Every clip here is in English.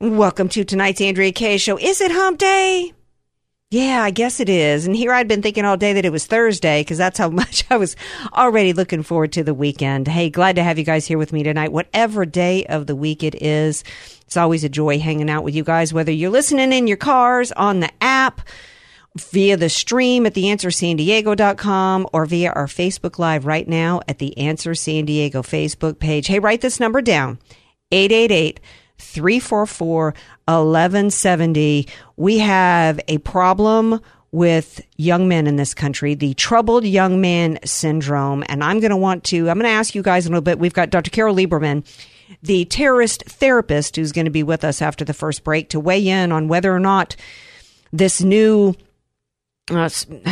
Welcome to tonight's Andrea Kaye Show. Is it hump day? Yeah, I guess it is. And here I'd been thinking all day that it was Thursday because that's how much I was already looking forward to the weekend. Hey, glad to have you guys here with me tonight. Whatever day of the week it is, it's always a joy hanging out with you guys, whether you're listening in your cars, on the app, via the stream at theanswersandiego.com or via our Facebook Live right now at the Answer San Diego Facebook page. Hey, write this number down 888 344 1170. We have a problem with young men in this country, the troubled young man syndrome. And I'm going to want to, I'm going to ask you guys in a little bit. We've got Dr. Carol Lieberman, the terrorist therapist, who's going to be with us after the first break to weigh in on whether or not this new uh,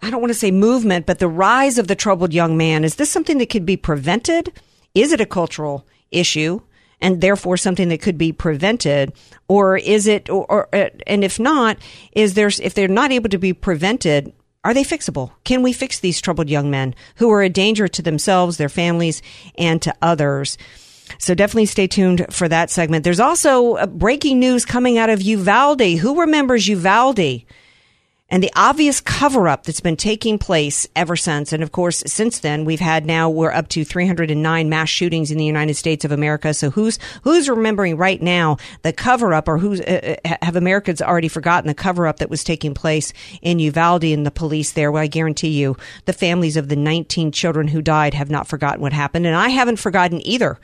I don't want to say movement, but the rise of the troubled young man, is this something that could be prevented? Is it a cultural issue and therefore something that could be prevented? Or is it, or, or uh, and if not, is there, if they're not able to be prevented, are they fixable? Can we fix these troubled young men who are a danger to themselves, their families, and to others? So definitely stay tuned for that segment. There's also uh, breaking news coming out of Uvalde. Who remembers Uvalde? And the obvious cover up that's been taking place ever since. And of course, since then, we've had now, we're up to 309 mass shootings in the United States of America. So who's, who's remembering right now the cover up or who's, uh, uh, have Americans already forgotten the cover up that was taking place in Uvalde and the police there? Well, I guarantee you the families of the 19 children who died have not forgotten what happened. And I haven't forgotten either.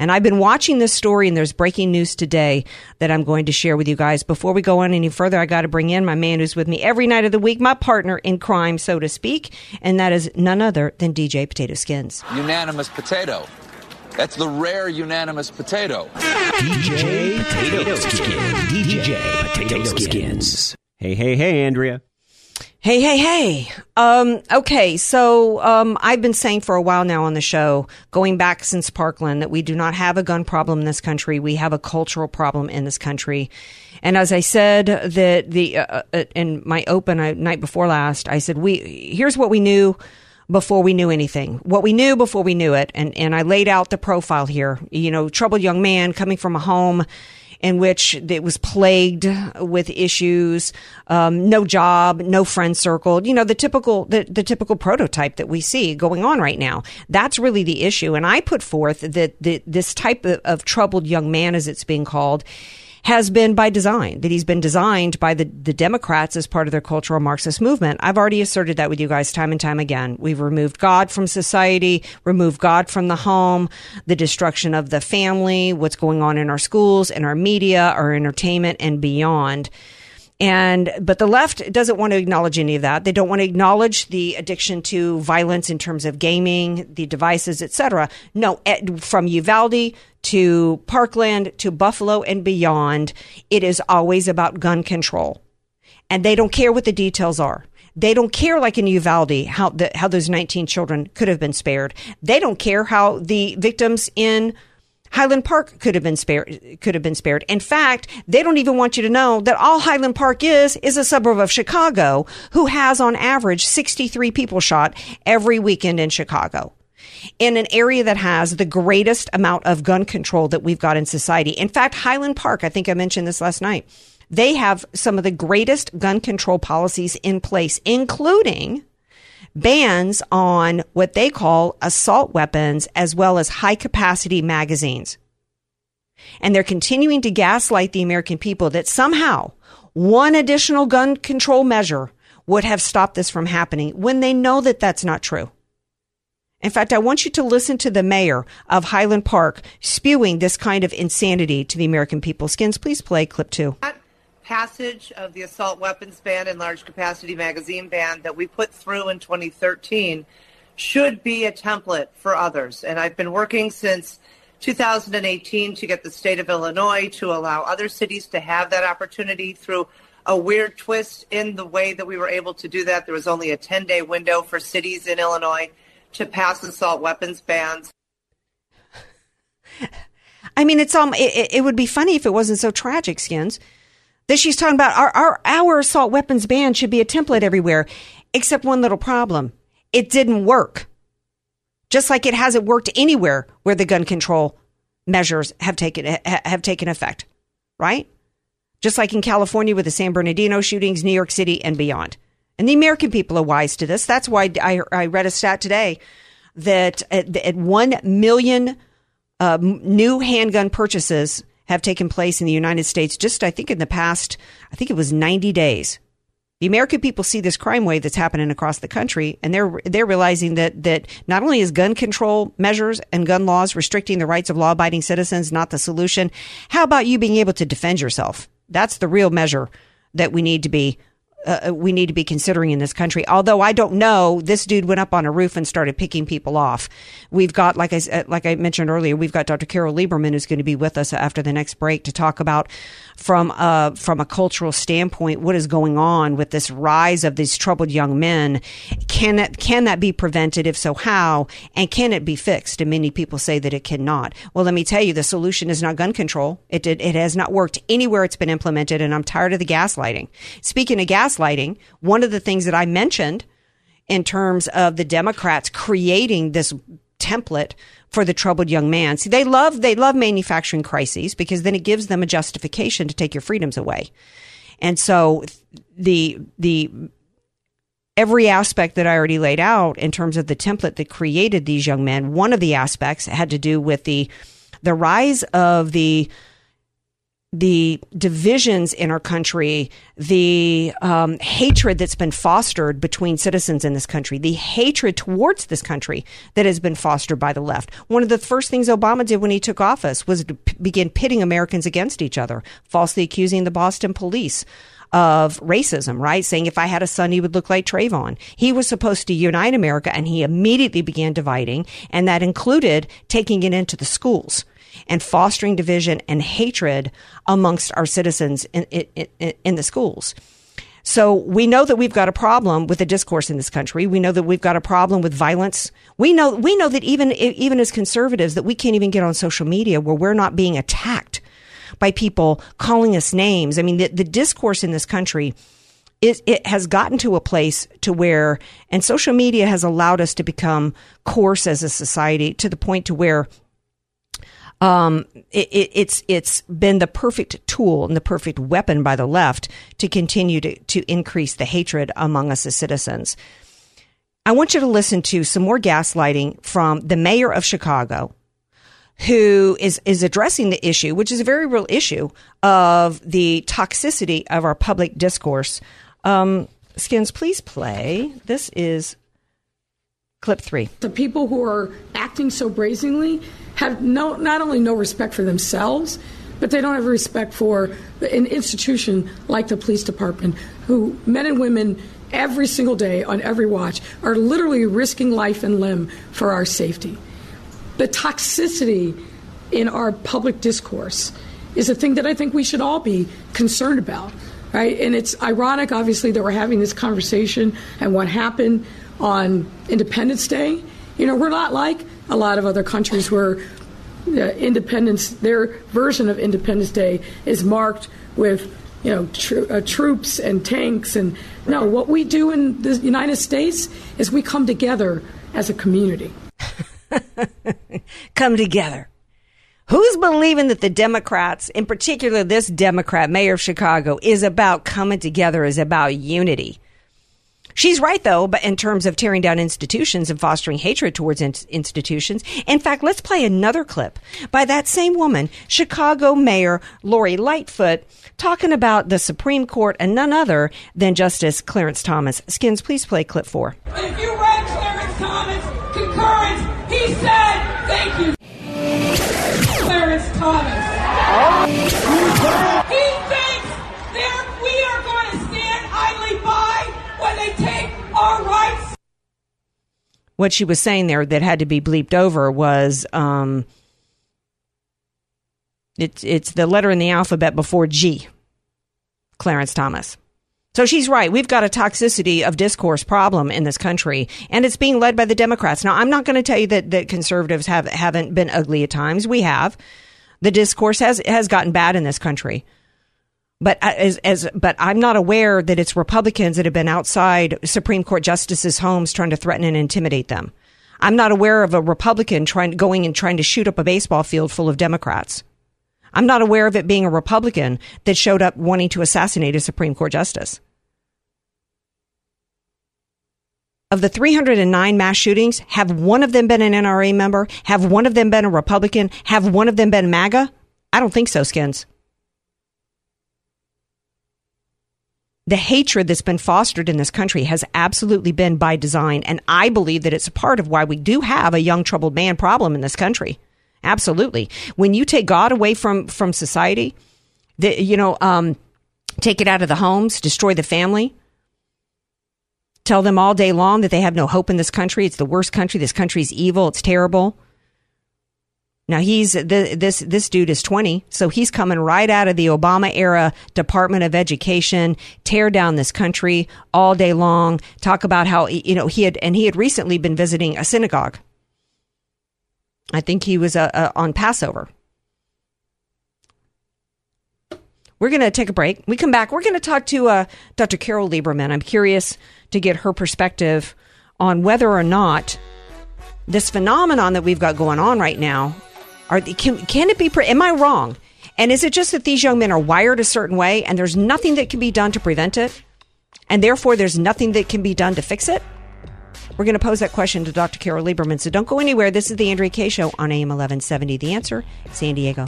And I've been watching this story and there's breaking news today that I'm going to share with you guys. Before we go on any further, I got to bring in my man who's with me every night of the week, my partner in crime, so to speak. And that is none other than DJ Potato Skins. unanimous potato. That's the rare unanimous potato. DJ Potato Skin. DJ Potato Skins. Hey, hey, hey, Andrea. Hey, hey, hey. Um, okay. So, um, I've been saying for a while now on the show, going back since Parkland, that we do not have a gun problem in this country. We have a cultural problem in this country. And as I said, that the, uh, uh, in my open uh, night before last, I said, we, here's what we knew before we knew anything. What we knew before we knew it. And, and I laid out the profile here. You know, troubled young man coming from a home in which it was plagued with issues, um, no job, no friend circle, you know, the typical, the, the typical prototype that we see going on right now. That's really the issue. And I put forth that the, this type of, of troubled young man, as it's being called, has been by design, that he's been designed by the, the Democrats as part of their cultural Marxist movement. I've already asserted that with you guys time and time again. We've removed God from society, removed God from the home, the destruction of the family, what's going on in our schools, in our media, our entertainment, and beyond. And but the left doesn't want to acknowledge any of that. They don't want to acknowledge the addiction to violence in terms of gaming, the devices, etc. No, from Uvalde to Parkland to Buffalo and beyond, it is always about gun control, and they don't care what the details are. They don't care, like in Uvalde, how the, how those 19 children could have been spared. They don't care how the victims in Highland Park could have been spared. Could have been spared. In fact, they don't even want you to know that all Highland Park is is a suburb of Chicago, who has on average 63 people shot every weekend in Chicago. In an area that has the greatest amount of gun control that we've got in society. In fact, Highland Park, I think I mentioned this last night, they have some of the greatest gun control policies in place, including bans on what they call assault weapons as well as high capacity magazines. And they're continuing to gaslight the American people that somehow one additional gun control measure would have stopped this from happening when they know that that's not true. In fact, I want you to listen to the mayor of Highland Park spewing this kind of insanity to the American people. Skins, please play clip two. Passage of the assault weapons ban and large capacity magazine ban that we put through in 2013 should be a template for others. And I've been working since 2018 to get the state of Illinois to allow other cities to have that opportunity through a weird twist in the way that we were able to do that. There was only a 10 day window for cities in Illinois to pass assault weapons bans. I mean, it's um, it, it would be funny if it wasn't so tragic, Skins. That she's talking about our, our our assault weapons ban should be a template everywhere, except one little problem: it didn't work. Just like it hasn't worked anywhere where the gun control measures have taken have taken effect, right? Just like in California with the San Bernardino shootings, New York City, and beyond. And the American people are wise to this. That's why I, I read a stat today that at, at 1 million uh, new handgun purchases have taken place in the United States just, I think, in the past, I think it was 90 days. The American people see this crime wave that's happening across the country, and they're they're realizing that that not only is gun control measures and gun laws restricting the rights of law-abiding citizens not the solution. How about you being able to defend yourself? That's the real measure that we need to be uh, uh, we need to be considering in this country. Although I don't know, this dude went up on a roof and started picking people off. We've got, like I uh, like I mentioned earlier, we've got Dr. Carol Lieberman who's going to be with us after the next break to talk about from a from a cultural standpoint what is going on with this rise of these troubled young men. Can it can that be prevented? If so, how? And can it be fixed? And many people say that it cannot. Well, let me tell you, the solution is not gun control. It did, it has not worked anywhere it's been implemented, and I'm tired of the gaslighting. Speaking of gas gaslighting, one of the things that I mentioned in terms of the Democrats creating this template for the troubled young man. See, they love they love manufacturing crises because then it gives them a justification to take your freedoms away. And so the the every aspect that I already laid out in terms of the template that created these young men, one of the aspects had to do with the the rise of the the divisions in our country, the um, hatred that's been fostered between citizens in this country, the hatred towards this country that has been fostered by the left. One of the first things Obama did when he took office was to p- begin pitting Americans against each other, falsely accusing the Boston police of racism, right? Saying if I had a son, he would look like Trayvon. He was supposed to unite America and he immediately began dividing. And that included taking it into the schools and fostering division and hatred amongst our citizens in, in, in, the schools. So we know that we've got a problem with the discourse in this country. We know that we've got a problem with violence. We know we know that even even as conservatives that we can't even get on social media where we're not being attacked by people calling us names. I mean, the, the discourse in this country it has gotten to a place to where, and social media has allowed us to become coarse as a society to the point to where um, it, it, it's it's been the perfect tool and the perfect weapon by the left to continue to, to increase the hatred among us as citizens. I want you to listen to some more gaslighting from the mayor of Chicago, who is is addressing the issue, which is a very real issue of the toxicity of our public discourse. Um, Skins, please play. This is clip three. The people who are acting so brazenly have no, not only no respect for themselves, but they don't have respect for an institution like the police department, who men and women every single day on every watch are literally risking life and limb for our safety. The toxicity in our public discourse is a thing that I think we should all be concerned about, right? And it's ironic, obviously, that we're having this conversation and what happened on Independence Day. You know, we're not like a lot of other countries where uh, Independence, their version of Independence Day is marked with you know tr- uh, troops and tanks and no what we do in the United States is we come together as a community. Come together. Who's believing that the Democrats in particular this Democrat mayor of Chicago is about coming together is about unity She's right, though, but in terms of tearing down institutions and fostering hatred towards in- institutions. In fact, let's play another clip by that same woman, Chicago Mayor Lori Lightfoot, talking about the Supreme Court and none other than Justice Clarence Thomas. Skins, please play clip four. If you read Clarence Thomas' concurrence, he said, thank you, Clarence Thomas. He thinks What she was saying there that had to be bleeped over was um, it's it's the letter in the alphabet before G. Clarence Thomas. So she's right. We've got a toxicity of discourse problem in this country, and it's being led by the Democrats. Now, I'm not going to tell you that, that conservatives have haven't been ugly at times. We have. The discourse has has gotten bad in this country. But as, as but I'm not aware that it's Republicans that have been outside Supreme Court justices' homes trying to threaten and intimidate them. I'm not aware of a Republican trying going and trying to shoot up a baseball field full of Democrats. I'm not aware of it being a Republican that showed up wanting to assassinate a Supreme Court justice. Of the 309 mass shootings, have one of them been an NRA member? Have one of them been a Republican? Have one of them been MAGA? I don't think so, Skins. The hatred that's been fostered in this country has absolutely been by design. And I believe that it's a part of why we do have a young troubled man problem in this country. Absolutely. When you take God away from, from society, the, you know, um, take it out of the homes, destroy the family, tell them all day long that they have no hope in this country. It's the worst country. This country's evil. It's terrible. Now he's the, this this dude is 20, so he's coming right out of the Obama era Department of Education, tear down this country all day long. Talk about how you know he had and he had recently been visiting a synagogue. I think he was uh, uh, on Passover. We're going to take a break. We come back. We're going to talk to uh, Dr. Carol Lieberman. I'm curious to get her perspective on whether or not this phenomenon that we've got going on right now are can can it be? Pre- am I wrong? And is it just that these young men are wired a certain way, and there's nothing that can be done to prevent it, and therefore there's nothing that can be done to fix it? We're going to pose that question to Dr. Carol Lieberman. So don't go anywhere. This is the Andrea Kaye Show on AM 1170. The answer, San Diego.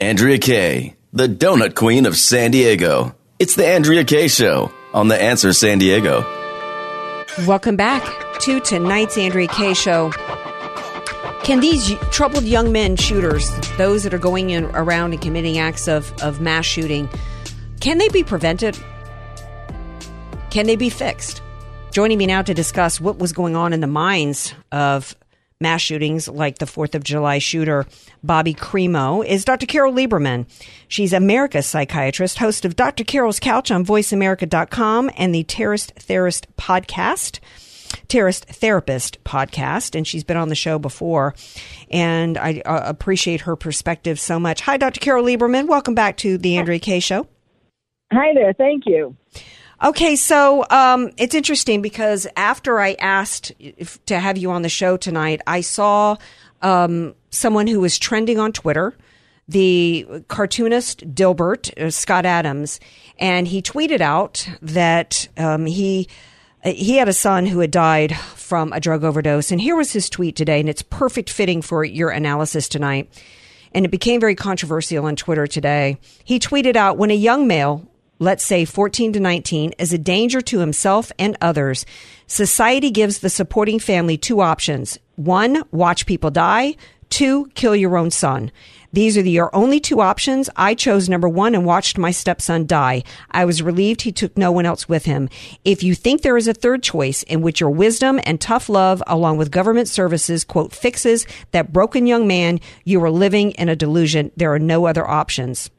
Andrea Kaye, the donut queen of San Diego. It's the Andrea Kaye Show on The Answer San Diego. Welcome back to tonight's Andrea Kaye Show. Can these troubled young men shooters, those that are going in around and committing acts of, of mass shooting, can they be prevented? Can they be fixed? Joining me now to discuss what was going on in the minds of mass shootings like the 4th of July shooter Bobby Crimo is Dr. Carol Lieberman. She's America's psychiatrist, host of Dr. Carol's Couch on voiceamerica.com and the Terrorist Therapist podcast. Terrorist Therapist podcast, and she's been on the show before. And I uh, appreciate her perspective so much. Hi, Dr. Carol Lieberman. Welcome back to the Andrea Kaye Show. Hi there. Thank you. Okay, so um, it's interesting because after I asked if, to have you on the show tonight, I saw um, someone who was trending on Twitter, the cartoonist Dilbert uh, Scott Adams, and he tweeted out that um, he Uh, he had a son who had died from a drug overdose, and here was his tweet today, and it's perfect fitting for your analysis tonight. And it became very controversial on Twitter today. He tweeted out when a young male let's say 14 to 19, is a danger to himself and others, society gives the supporting family two options. One, watch people die. Two, kill your own son. These are the, your only two options. I chose number one and watched my stepson die. I was relieved he took no one else with him. If you think there is a third choice in which your wisdom and tough love, along with government services, quote, fixes that broken young man, you are living in a delusion. There are no other options.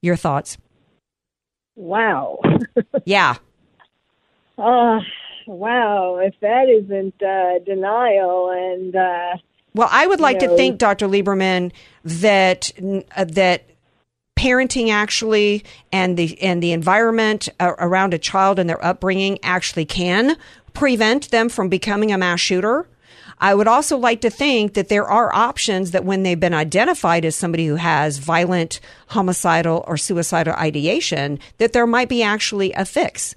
Your thoughts? Wow. Yeah. Uh, wow. If that isn't uh, denial and. Uh, Well, I would like you to think, Dr. Lieberman, that uh, that parenting actually and the and the environment uh, around a child and their upbringing actually can prevent them from becoming a mass shooter. I would also like to think that there are options that when they've been identified as somebody who has violent, homicidal, or suicidal ideation, that there might be actually a fix.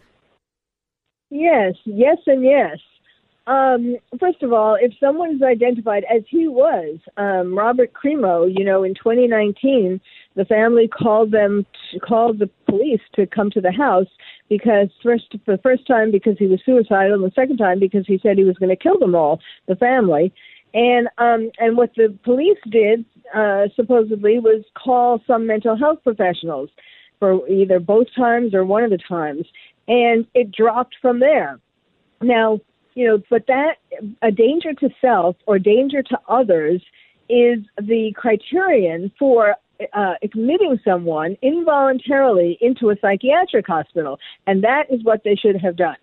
Yes, yes, and yes. Um, first of all, if someone is identified as he was, um, Robert Crimo, you know, in 2019, the family called them, to, called the police to come to the house because first, for the first time because he was suicidal, and the second time because he said he was going to kill them all, the family. And um, and what the police did uh, supposedly was call some mental health professionals for either both times or one of the times, and it dropped from there. Now, you know, but that a danger to self or danger to others is the criterion for uh, admitting someone involuntarily into a psychiatric hospital, and that is what they should have done.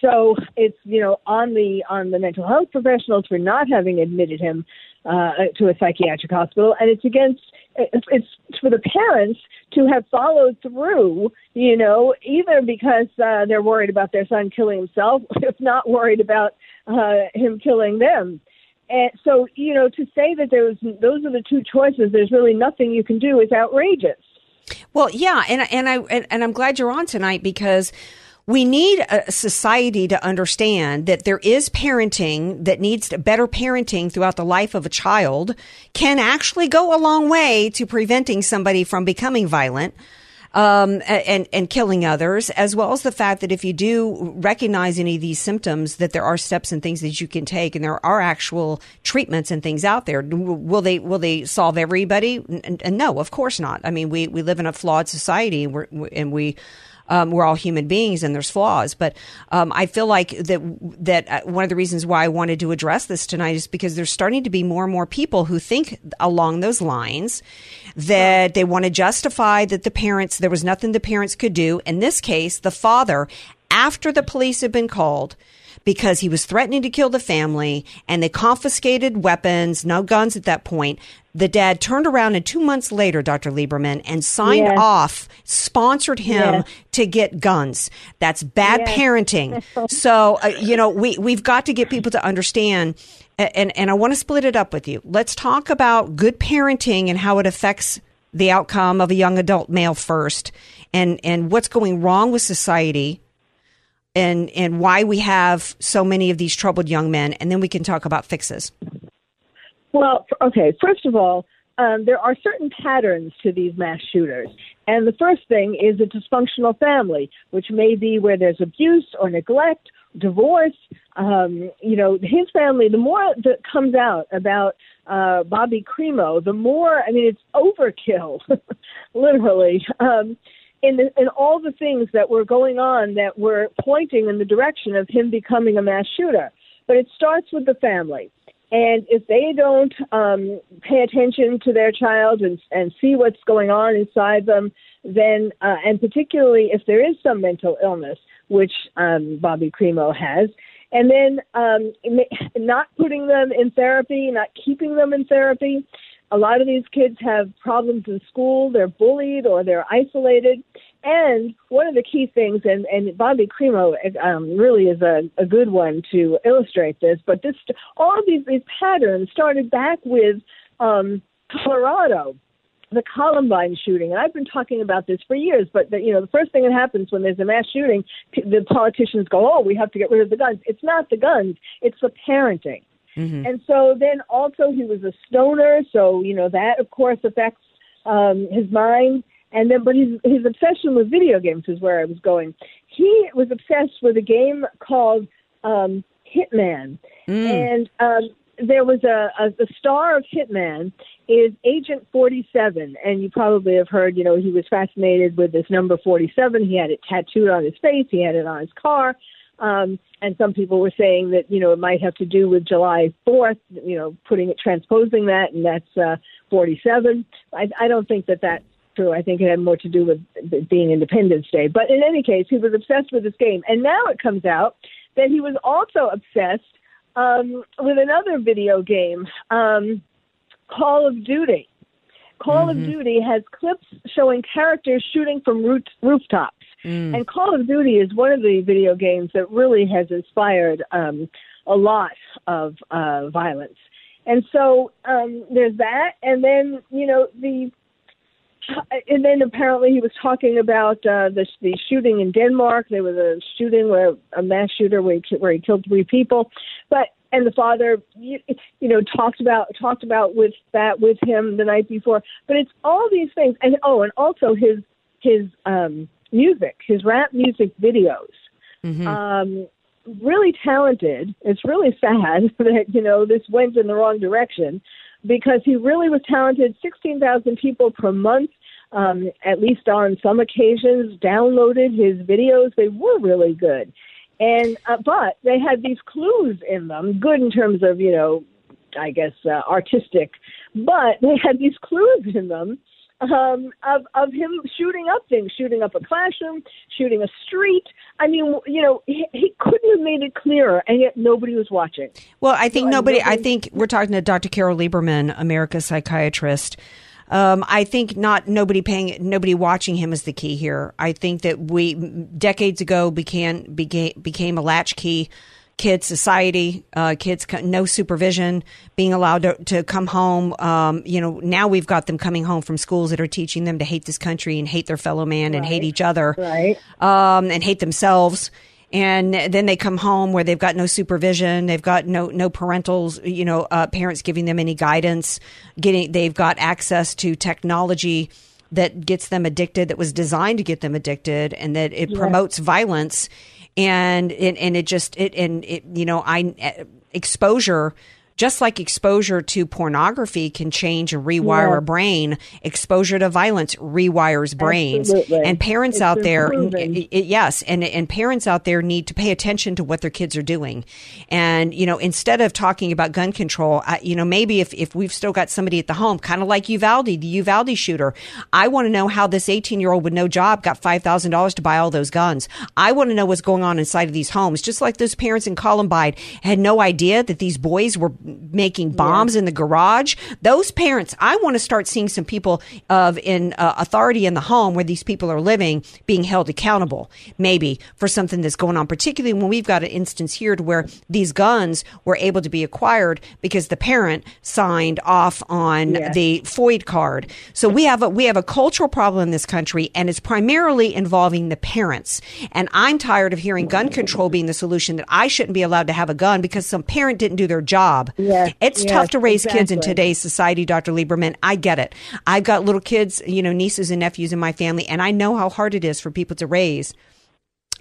So it's you know on the on the mental health professionals for not having admitted him uh, to a psychiatric hospital, and it's against it's, for the parents to have followed through, you know, either because uh, they're worried about their son killing himself, if not worried about uh, him killing them. And so, you know, to say that there was those are the two choices, there's really nothing you can do is outrageous. Well, yeah, and and I and, and I'm glad you're on tonight because we need a society to understand that there is parenting that needs to, better parenting throughout the life of a child can actually go a long way to preventing somebody from becoming violent. Um, and and killing others, as well as the fact that if you do recognize any of these symptoms, that there are steps and things that you can take, and there are actual treatments and things out there. Will they will they solve everybody? And, and no, of course not. I mean, we we live in a flawed society, and, and we um, we're all human beings and there's flaws. But um, I feel like that that uh, one of the reasons why I wanted to address this tonight is because there's starting to be more and more people who think along those lines that they want to justify that the parents there was nothing the parents could do. In this case, the father, after the police had been called because he was threatening to kill the family and they confiscated weapons, no guns at that point. The dad turned around and two months later, Dr. Lieberman, and signed Yes. off, sponsored him Yes. to get guns. That's bad Yes. parenting. so, uh, you know, we, we've got to get people to understand. And, and I want to split it up with you. Let's talk about good parenting and how it affects the outcome of a young adult male first and, and what's going wrong with society and and why we have so many of these troubled young men, and then we can talk about fixes. Well, okay. First of all, um, there are certain patterns to these mass shooters, and the first thing is a dysfunctional family, which may be where there's abuse or neglect, divorce. Um, you know, his family. The more that comes out about uh, Bobby Crimo, the more. I mean, it's overkill, literally. Um, in, the, in all the things that were going on that were pointing in the direction of him becoming a mass shooter. But it starts with the family. And if they don't um, pay attention to their child and, and see what's going on inside them, then, uh, and particularly if there is some mental illness, which um, Bobby Crimo has, and then um, not putting them in therapy, not keeping them in therapy. A lot of these kids have problems in school. They're bullied or they're isolated. And one of the key things, and, and Bobby Crimo um, really is a, a good one to illustrate this, but this all of these, these patterns started back with um, Colorado, the Columbine shooting. And I've been talking about this for years, but the, you know the first thing that happens when there's a mass shooting, the politicians go, "Oh, we have to get rid of the guns." It's not the guns; it's the parenting. And so then also he was a stoner, so you know that of course affects um, his mind. And then, but his his obsession with video games is where I was going. He was obsessed with a game called um, Hitman, and um, there was a, a the star of Hitman is Agent 47, and you probably have heard. You know, he was fascinated with this number 47. He had it tattooed on his face. He had it on his car. Um, and some people were saying that you know it might have to do with July 4th, you know, putting it transposing that, and that's uh, 47. I, I don't think that that's true. I think it had more to do with being Independence Day. But in any case, he was obsessed with this game, and now it comes out that he was also obsessed um, with another video game, um, Call of Duty. Call of Duty has clips showing characters shooting from roof, rooftops. And Call of Duty is one of the video games that really has inspired um, a lot of uh, violence. And so um, there's that, and then you know the and then apparently he was talking about uh, the the shooting in Denmark. There was a shooting where a mass shooter where he, where he killed three people, but and the father you, you know talked about talked about with that with him the night before. But it's all these things, and oh, and also his his um, music, his rap music videos. Mm-hmm. Um, really talented. It's really sad that you know this went in the wrong direction because he really was talented. 16,000 people per month, um, at least on some occasions, downloaded his videos. They were really good. And, uh, but they had these clues in them, good in terms of, you know, I guess, uh, artistic, but they had these clues in them um, of of him shooting up things, shooting up a classroom, shooting a street. I mean, you know, he, he couldn't have made it clearer, and yet nobody was watching. Well, I think So, nobody. nobody- I think we're talking to Dr. Carol Lieberman, America's psychiatrist. Um, I think not nobody paying nobody watching him is the key here. I think that we decades ago began became became a latchkey kid society. Uh, kids no supervision, being allowed to, to come home. Um, you know now we've got them coming home from schools that are teaching them to hate this country and hate their fellow man and hate each other, right? Um, and hate themselves and then they come home where they've got no supervision they've got no no parentals you know uh, parents giving them any guidance getting they've got access to technology that gets them addicted that was designed to get them addicted and that it Yeah. promotes violence and it, and it just it and it you know i uh, exposure just like exposure to pornography can change and rewire Yeah. a brain, exposure to violence rewires brains. Absolutely. And parents It's out there, been proven. I- I- yes, and and parents out there need to pay attention to what their kids are doing. And you know, instead of talking about gun control, I, you know, maybe if if we've still got somebody at the home, kind of like Uvalde, the Uvalde shooter, I want to know how this 18 year old with no job got five thousand dollars to buy all those guns. I want to know what's going on inside of these homes, just like those parents in Columbine had no idea that these boys were making bombs in the garage. Those parents, I want to start seeing some people of in uh, authority in the home where these people are living being held accountable, maybe for something that's going on. Particularly when we've got an instance here to where these guns were able to be acquired because the parent signed off on the FOID card. So we have a we have a cultural problem in this country, and it's primarily involving the parents. And I'm tired of hearing gun control being the solution. That I shouldn't be allowed to have a gun because some parent didn't do their job. Yes, It's yes, tough to raise kids in today's society, Dr. Lieberman. I get it. I've got little kids, you know, nieces and nephews in my family, and I know how hard it is for people to raise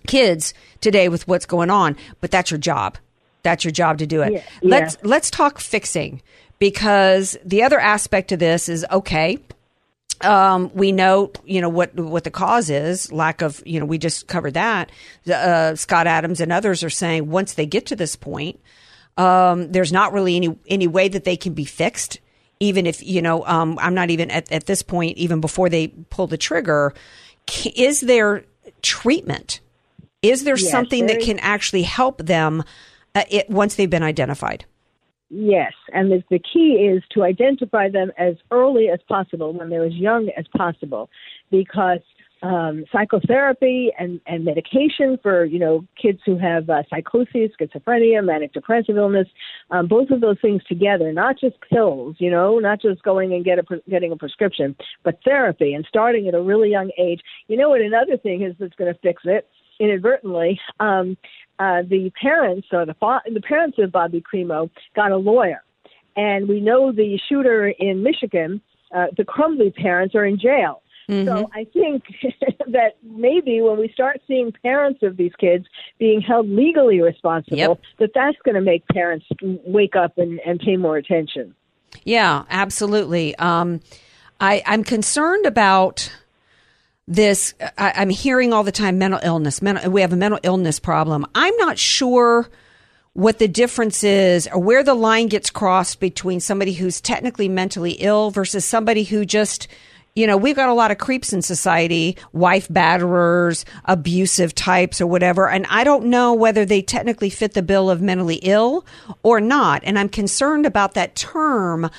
kids today with what's going on. But that's your job. That's your job to do it. Yeah, Let's yeah. let's talk fixing because the other aspect of this is okay. Um, we know, you know, what what the cause is. Lack of, you know, we just covered that. Uh, Scott Adams and others are saying once they get to this point, um, there's not really any any way that they can be fixed. Even if you know, um, I'm not even at, at this point. Even before they pull the trigger, is there treatment? Is there Yes, something there that is- can actually help them uh, it, once they've been identified? Yes, and the, the key is to identify them as early as possible, when they're as young as possible, because um, psychotherapy and, and medication for you know kids who have uh, psychosis, schizophrenia, manic depressive illness, um, both of those things together, not just pills, you know, not just going and get a, getting a prescription, but therapy and starting at a really young age. You know what? Another thing is that's going to fix it inadvertently. Um, uh, the parents or the fa- the parents of Bobby Crimo got a lawyer, and we know the shooter in Michigan. Uh, the Crumbley parents are in jail. So I think that maybe when we start seeing parents of these kids being held legally responsible, that that's going to make parents wake up and, and pay more attention. Yeah, absolutely. Um, I, I'm concerned about this. I, I'm hearing all the time mental illness. Mental, we have a mental illness problem. I'm not sure what the difference is or where the line gets crossed between somebody who's technically mentally ill versus somebody who just you know, we've got a lot of creeps in society, wife batterers, abusive types or whatever. And I don't know whether they technically fit the bill of mentally ill or not. And I'm concerned about that term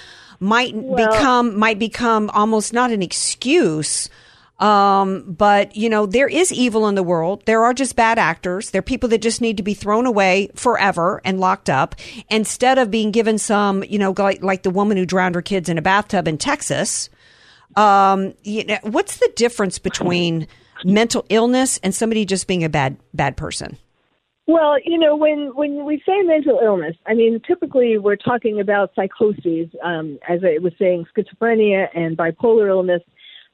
might Well- become, might become almost not an excuse. Um, but you know, there is evil in the world. There are just bad actors. There are people that just need to be thrown away forever and locked up instead of being given some, you know, like, like the woman who drowned her kids in a bathtub in Texas. Um, you know, what's the difference between mental illness and somebody just being a bad bad person? Well, you know, when when we say mental illness, I mean, typically we're talking about psychoses, um, as I was saying, schizophrenia and bipolar illness.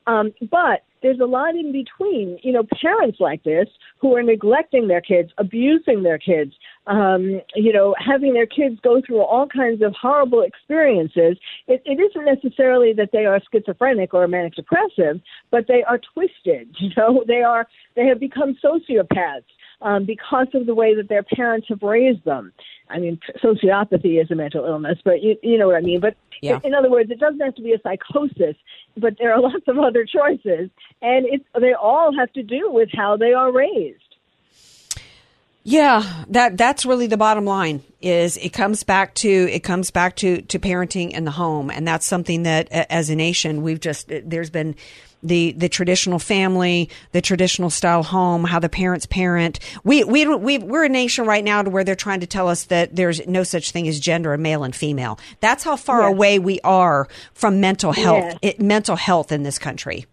Um, but there's a lot in between. You know, parents like this who are neglecting their kids, abusing their kids, um, you know, having their kids go through all kinds of horrible experiences. It, it isn't necessarily that they are schizophrenic or manic depressive, but they are twisted. You know, they are they have become sociopaths um, because of the way that their parents have raised them. I mean, sociopathy is a mental illness, but you, you know what I mean. But Yeah. in other words, it doesn't have to be a psychosis, but there are lots of other choices, and it's they all have to do with how they are raised. Yeah, that that's really the bottom line. Is it comes back to it comes back to to parenting in the home, and that's something that as a nation we've just there's been the the traditional family, the traditional style home, how the parents parent. We we don't- we we're a nation right now to where they're trying to tell us that there's no such thing as gender, and male and female. That's how far Yes. away we are from mental health, Yes. it, mental health in this country.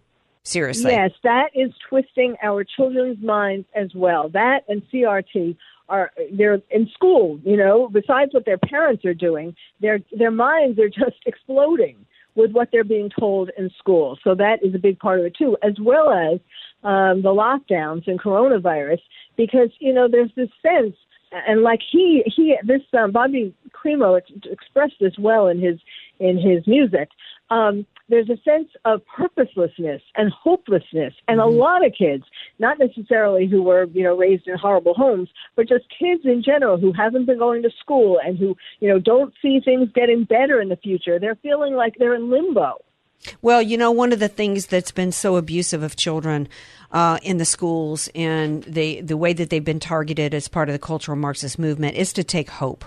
Seriously. Yes, that is twisting our children's minds as well. That and CRT are they're in school, you know, besides what their parents are doing, their their minds are just exploding with what they're being told in school. So that is a big part of it too, as well as um, the lockdowns and coronavirus, because you know there's this sense, and like he he this um, Bobby Crimo expressed this well in his in his music. Um, there's a sense of purposelessness and hopelessness, and a lot of kids, not necessarily who were you know raised in horrible homes, but just kids in general who haven't been going to school and who you know don't see things getting better in the future. They're feeling like they're in limbo. Well, you know, one of the things that's been so abusive of children uh, in the schools and the the way that they've been targeted as part of the cultural Marxist movement is to take hope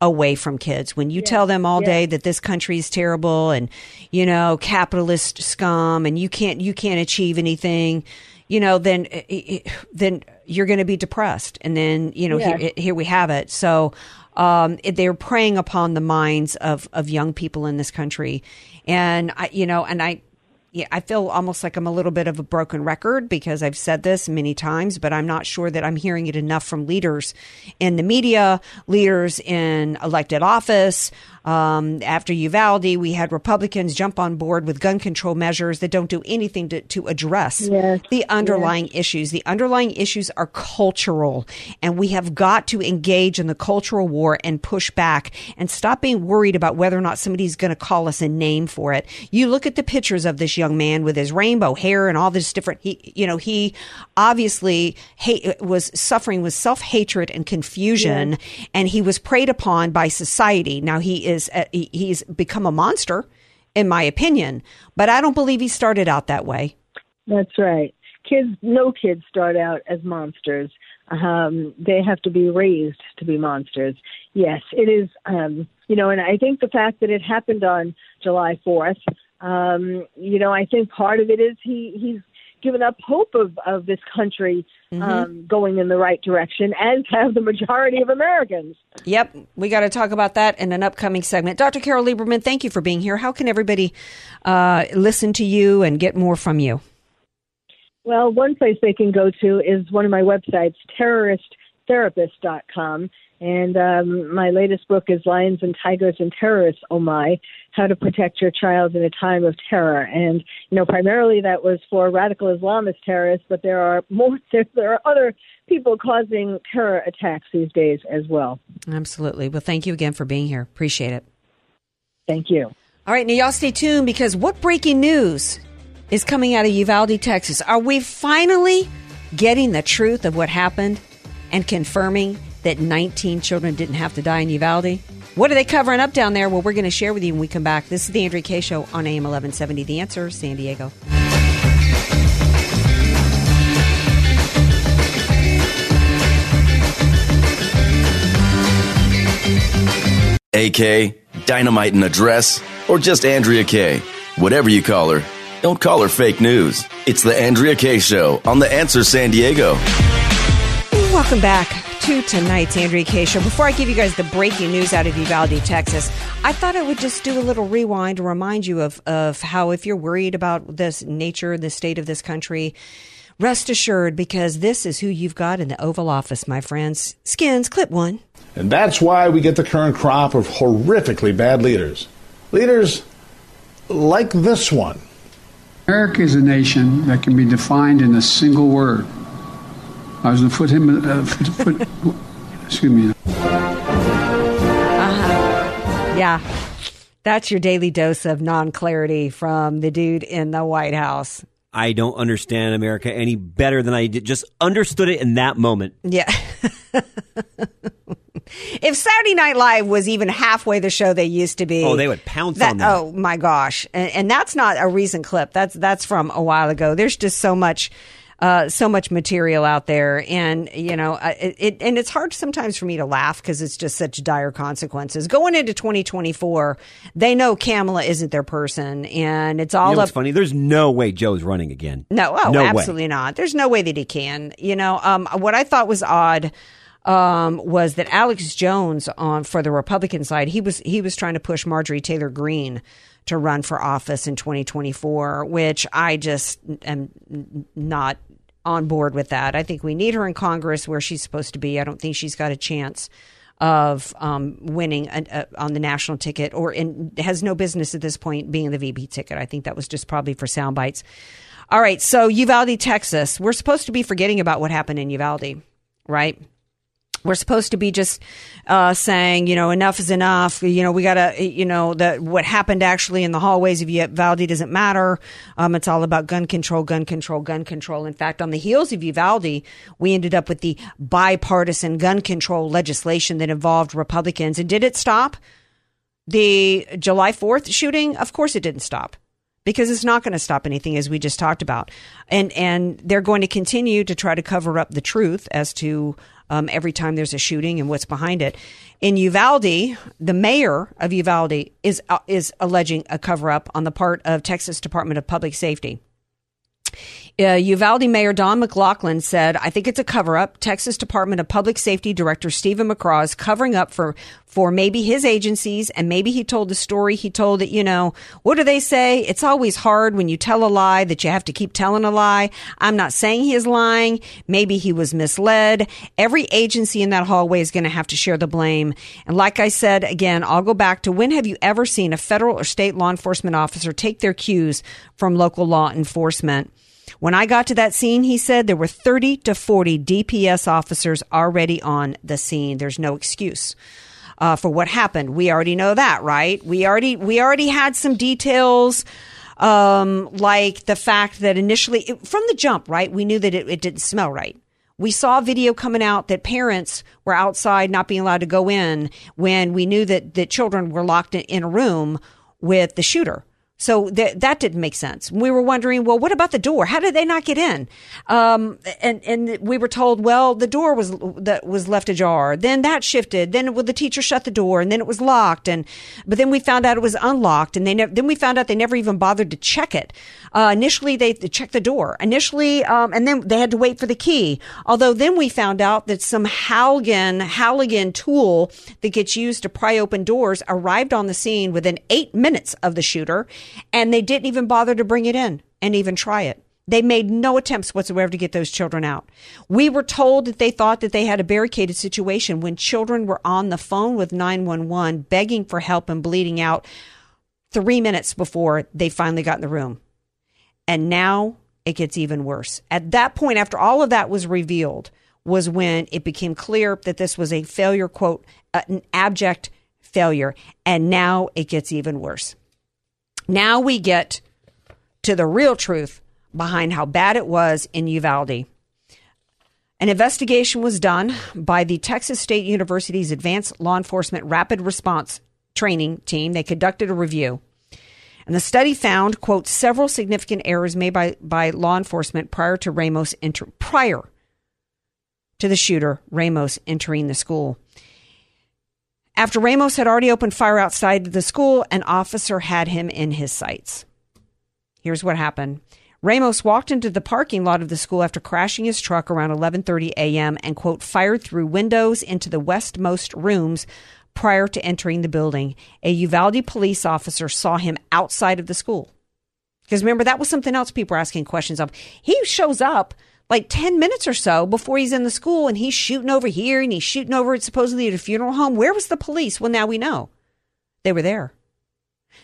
away from kids. When you tell them all day that this country is terrible and you know capitalist scum and you can't you can't achieve anything, you know, then eh, eh, then you're going to be depressed, and then you know Yes. here, here we have it. So um, they're preying upon the minds of of young people in this country, and I, you know, and I. Yeah, I feel almost like I'm a little bit of a broken record because I've said this many times, but I'm not sure that I'm hearing it enough from leaders in the media, leaders in elected office. Um, after Uvalde, we had Republicans jump on board with gun control measures that don't do anything to, to address Yes, the underlying issues. The underlying issues are cultural, and we have got to engage in the cultural war and push back and stop being worried about whether or not somebody's going to call us a name for it. You look at the pictures of this young man with his rainbow hair and all this different. He, you know, he obviously hate, was suffering with self hatred and confusion, and he was preyed upon by society. Now he is uh, he, he's become a monster, in my opinion, but I don't believe he started out that way. That's right. Kids, no kids start out as monsters. Um, they have to be raised to be monsters. Yes, it is. Um, you know, and I think the fact that it happened on July Fourth, um, you know, I think part of it is he he's given up hope of of this country um, going in the right direction, as have the majority of Americans. Yep, we got to talk about that in an upcoming segment. Dr. Carol Lieberman, thank you for being here. How can everybody uh, listen to you and get more from you? Well, one place they can go to is one of my websites, terroristtherapist.com. And um, my latest book is Lions and Tigers and Terrorists, Oh My, How to Protect Your Child in a Time of Terror. And, you know, primarily that was for radical Islamist terrorists, but there are more, there, there are other people causing terror attacks these days as well. Absolutely. Well, thank you again for being here. Appreciate it. Thank you. All right, now y'all stay tuned because what breaking news is coming out of Uvalde, Texas? Are we finally getting the truth of what happened and confirming that 19 children didn't have to die in Uvalde? What are they covering up down there? Well, we're going to share with you when we come back. This is the Andrea Kaye Show on AM 1170. The Answer, San Diego. AK, Dynamite in a Dress, or just Andrea Kaye. Whatever you call her, Don't call her fake news. It's the Andrea Kaye Show on The Answer San Diego. Welcome back to tonight's Andrea Kaye Show. Before I give you guys the breaking news out of Uvalde, Texas, I thought I would just do a little rewind to remind you of, of how if you're worried about this nature, the state of this country, rest assured because this is who you've got in the Oval Office, my friends. Skins, clip one. And that's why we get the current crop of horrifically bad leaders. Leaders like this one. America is a nation that can be defined in a single word. I was going to put him, uh, put, put, excuse me. Uh-huh. Yeah. That's your daily dose of non clarity from the dude in the White House. I don't understand America any better than I did. Just understood it in that moment. Yeah. if Saturday Night Live was even halfway the show they used to be, oh, they would pounce that, on that. Oh my gosh! And, and that's not a recent clip. That's that's from a while ago. There's just so much. Uh, so much material out there, and you know, it, it and it's hard sometimes for me to laugh because it's just such dire consequences. Going into 2024, they know Kamala isn't their person, and it's all You know up. funny? There's no way Joe's running again. No, oh, No way. absolutely not. There's no way that he can. You know, um, what I thought was odd um, was that Alex Jones on for the Republican side, he was he was trying to push Marjorie Taylor Greene to run for office in 2024, which I just am not on board with that. I think we need her in Congress where she's supposed to be. I don't think she's got a chance of um, winning a, on the national ticket, or in, has no business at this point being the VP ticket. I think that was just probably for sound bites. All right, so Uvalde, Texas. We're supposed to be forgetting about what happened in Uvalde, right? We're supposed to be just uh, saying, you know, enough is enough. You know, we got to, you know, that what happened actually in the hallways of Uvalde doesn't matter. Um, it's all about gun control, gun control, gun control. In fact, on the heels of Uvalde, we ended up with the bipartisan gun control legislation that involved Republicans. And did it stop the July 4th shooting? Of course it didn't stop because it's not going to stop anything as we just talked about. And and they're going to continue to try to cover up the truth as to um, every time there's a shooting and what's behind it. In Uvalde, the mayor of Uvalde is uh, is alleging a cover up on the part of Texas Department of Public Safety. Uh, Uvalde Mayor Don McLaughlin said, I think it's a cover up. Texas Department of Public Safety Director Steven McCraw is covering up for, for maybe his agencies. And maybe he told the story. He told that, you know, what do they say? It's always hard when you tell a lie that you have to keep telling a lie. I'm not saying he is lying. Maybe he was misled. Every agency in that hallway is going to have to share the blame. And like I said, again, I'll go back to when have you ever seen a federal or state law enforcement officer take their cues from local law enforcement? When I got to that scene, he said there were 30 to 40 DPS officers already on the scene. There's no excuse. Uh, for what happened, we already know that, right? We already we already had some details, um, like the fact that initially, it, from the jump, right, we knew that it, it didn't smell right. We saw video coming out that parents were outside not being allowed to go in when we knew that the children were locked in, in a room with the shooter. So th- that didn't make sense. We were wondering, well, what about the door? How did they not get in? Um, and and we were told, well, the door was that was left ajar. Then that shifted. Then well, the teacher shut the door, and then it was locked. And but then we found out it was unlocked, and they ne- then we found out they never even bothered to check it. Uh, initially, they checked the door. Initially, um, and then they had to wait for the key. Although then we found out that some Halligan Halligan tool that gets used to pry open doors arrived on the scene within eight minutes of the shooter and they didn't even bother to bring it in and even try it. They made no attempts whatsoever to get those children out. We were told that they thought that they had a barricaded situation when children were on the phone with 911 begging for help and bleeding out three minutes before they finally got in the room. And now it gets even worse. At that point, after all of that was revealed, was when it became clear that this was a failure, quote, an abject failure. And now it gets even worse. Now we get to the real truth behind how bad it was in Uvalde. An investigation was done by the Texas State University's Advanced Law Enforcement Rapid Response Training Team. They conducted a review. And the study found, quote, several significant errors made by, by law enforcement prior to Ramos enter, prior to the shooter, Ramos, entering the school. After Ramos had already opened fire outside the school, an officer had him in his sights. Here's what happened. Ramos walked into the parking lot of the school after crashing his truck around 11:30 a.m. and quote fired through windows into the westmost rooms prior to entering the building. A Uvalde police officer saw him outside of the school. Because remember that was something else people were asking questions of. He shows up like 10 minutes or so before he's in the school and he's shooting over here and he's shooting over at supposedly at a funeral home. Where was the police? Well, now we know. They were there.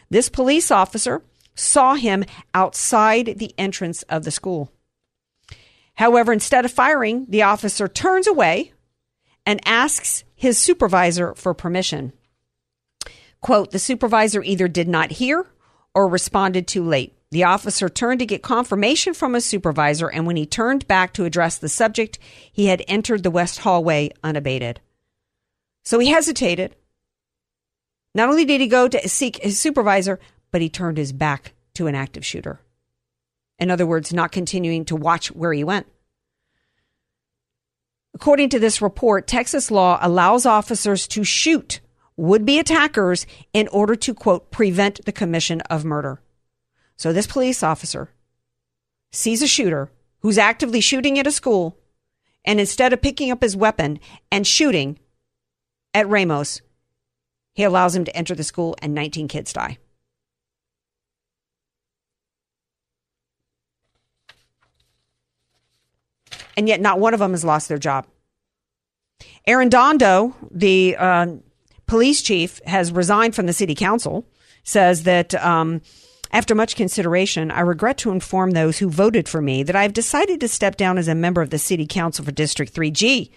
This police officer saw him outside the entrance of the school. However, instead of firing, the officer turns away and asks his supervisor for permission. Quote, the supervisor either did not hear or responded too late. The officer turned to get confirmation from his supervisor, and when he turned back to address the subject, he had entered the west hallway unabated. So he hesitated. Not only did he go to seek his supervisor, but he turned his back to an active shooter. In other words, not continuing to watch where he went. According to this report, Texas law allows officers to shoot would be attackers in order to, quote, prevent the commission of murder. So this police officer sees a shooter who's actively shooting at a school, and instead of picking up his weapon and shooting at Ramos, he allows him to enter the school and 19 kids die. and yet not one of them has lost their job. Arredondo, the uh, police chief, has resigned from the city council. Says that um, after much consideration, I regret to inform those who voted for me that I've decided to step down as a member of the city council for District 3G.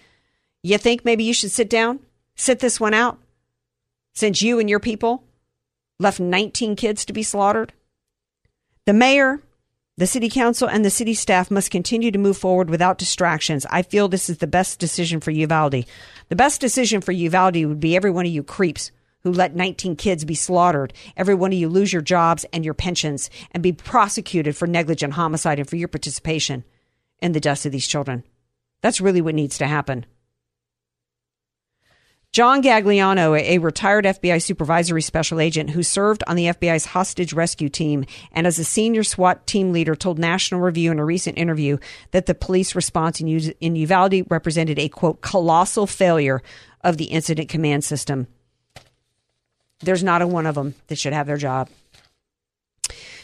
You think maybe you should sit down, sit this one out, since you and your people left 19 kids to be slaughtered? The mayor the city council and the city staff must continue to move forward without distractions. I feel this is the best decision for Uvalde. The best decision for Uvalde would be every one of you creeps who let 19 kids be slaughtered, every one of you lose your jobs and your pensions and be prosecuted for negligent homicide and for your participation in the deaths of these children. That's really what needs to happen. John Gagliano, a retired FBI supervisory special agent who served on the FBI's hostage rescue team and as a senior SWAT team leader, told National Review in a recent interview that the police response in, Uvalde represented a quote colossal failure of the incident command system. There's not a one of them that should have their job.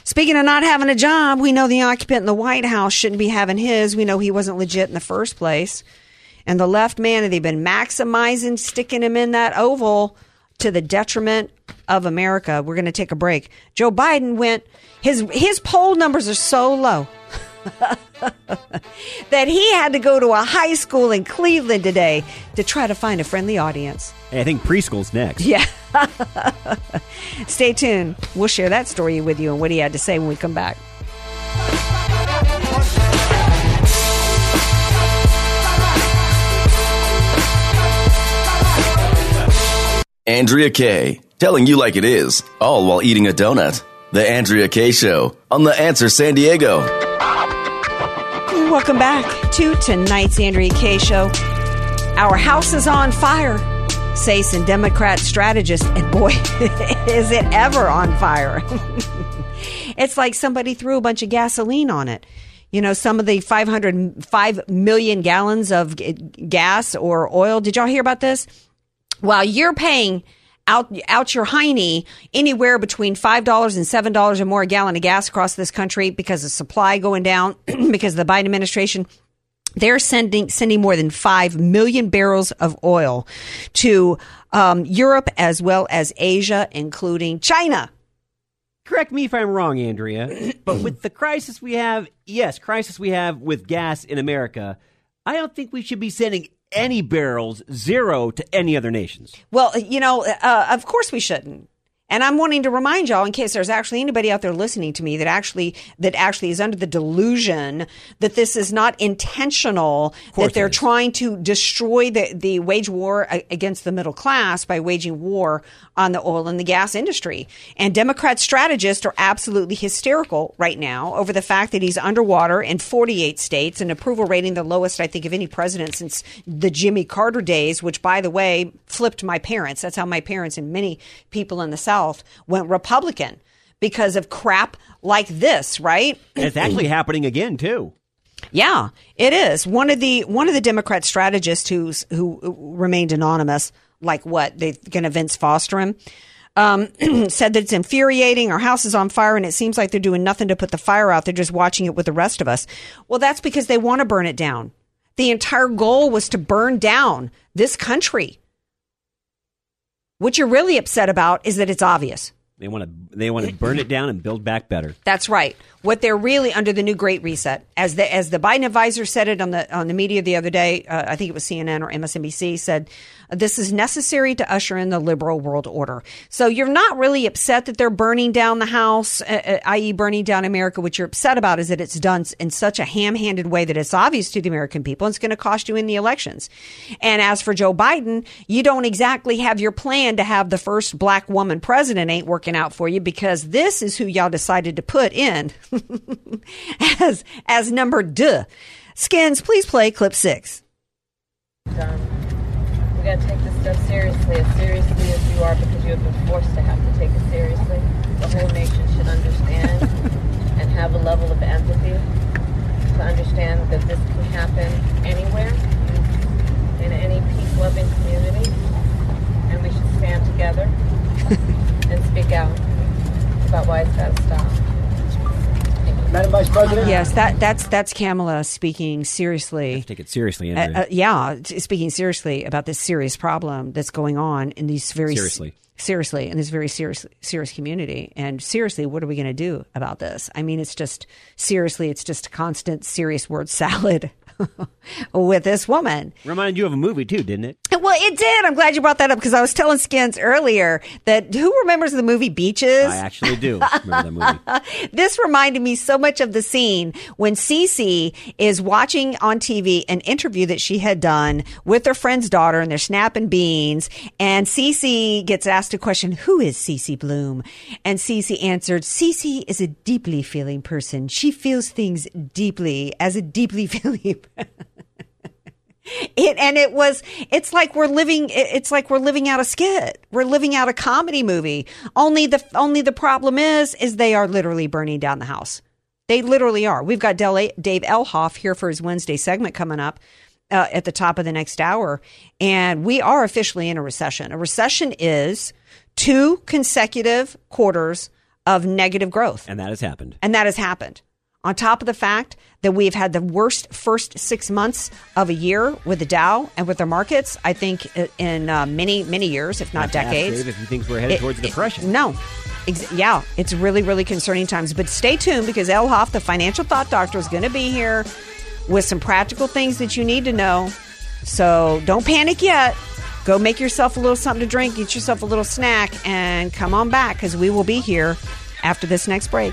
Speaking of not having a job, we know the occupant in the White House shouldn't be having his. We know he wasn't legit in the first place. And the left man, they've been maximizing, sticking him in that oval to the detriment of America. We're going to take a break. Joe Biden went, his, his poll numbers are so low. that he had to go to a high school in Cleveland today to try to find a friendly audience. Hey, I think preschool's next. Yeah. Stay tuned. We'll share that story with you and what he had to say when we come back. Andrea Kaye, telling you like it is, all while eating a donut. The Andrea Kaye Show on The Answer San Diego. Welcome back to tonight's Andrea Kaye Show. Our house is on fire, say some Democrat strategist, and boy, is it ever on fire. it's like somebody threw a bunch of gasoline on it. You know, some of the 500, 5 million gallons of gas or oil. Did y'all hear about this? while you're paying out out your hiney anywhere between five dollars and seven dollars or more a gallon of gas across this country because of supply going down because of the Biden administration. They're sending sending more than five million barrels of oil to um, Europe as well as Asia, including China. Correct me if I'm wrong, Andrea, but with the crisis we have, yes, crisis we have with gas in America, I don't think we should be sending any barrels, zero to any other nations. Well, you know, uh, of course we shouldn't. And I'm wanting to remind y'all, in case there's actually anybody out there listening to me that actually that actually is under the delusion that this is not intentional, that they're trying to destroy the, the wage war against the middle class by waging war on the oil and the gas industry. And Democrat strategists are absolutely hysterical right now over the fact that he's underwater in 48 states, an approval rating the lowest, I think, of any president since the Jimmy Carter days, which, by the way, flipped my parents. That's how my parents and many people in the South went Republican because of crap like this, right? it's actually happening again too. Yeah, it is. One of the one of the Democrat strategists who's who remained anonymous, like what they're going to Vince Foster him, um, said that it's infuriating. Our house is on fire, and it seems like they're doing nothing to put the fire out. They're just watching it with the rest of us. Well, that's because they want to burn it down. The entire goal was to burn down this country. What you're really upset about is that it's obvious. They want to they want to burn it down and build back better. That's right. What they're really under the new Great Reset, as the as the Biden advisor said it on the on the media the other day, uh, I think it was CNN or MSNBC said this is necessary to usher in the liberal world order. So you're not really upset that they're burning down the house, uh, uh, i.e., burning down America. What you're upset about is that it's done in such a ham-handed way that it's obvious to the American people. And it's going to cost you in the elections. And as for Joe Biden, you don't exactly have your plan to have the first black woman president ain't working out for you because this is who y'all decided to put in as as number duh. Skins, please play clip six. Um, we got to take this stuff seriously, as seriously as you are, because you have been forced to have to take it seriously. The whole nation should understand and have a level of empathy to understand that this can happen anywhere in any peace-loving community, and we should stand together and speak out about why it's got to stop. Madam Vice President? Yes, that that's that's Kamala speaking seriously. Take it seriously, Uh, Andrew. uh, yeah, speaking seriously about this serious problem that's going on in these very Seriously. seriously in this very serious serious community. And seriously, what are we going to do about this? I mean, it's just seriously, it's just a constant serious word salad with this woman. Reminded you of a movie too, didn't it? Well, it did. I'm glad you brought that up because I was telling Skins earlier that who remembers the movie Beaches? I actually do remember that movie. this reminded me so much of the scene when Cece is watching on TV an interview that she had done with her friend's daughter and they're snapping beans. And Cece gets asked a question, who is Cece Bloom? And Cece answered, Cece is a deeply feeling person. She feels things deeply as a deeply feeling it and it was it's like we're living it's like we're living out a skit. We're living out a comedy movie. Only the only the problem is is they are literally burning down the house. They literally are. We've got Del- dave elhoff here for his wednesday segment coming up uh, at the top of the next hour. And we are officially in a recession. A recession is two consecutive quarters of negative growth. And that has happened. and that has happened. On top of the fact that we've had the worst first six months of a year with the Dow and with the markets, I think in uh, many, many years, if not ask decades. Dave if he thinks we're headed It- towards it- depression. no. Ex- yeah, it's really, really concerning times. But stay tuned because El Hoff, the financial thought doctor, is going to be here with some practical things that you need to know. So don't panic yet. Go make yourself a little something to drink, get yourself a little snack, and come on back because we will be here after this next break.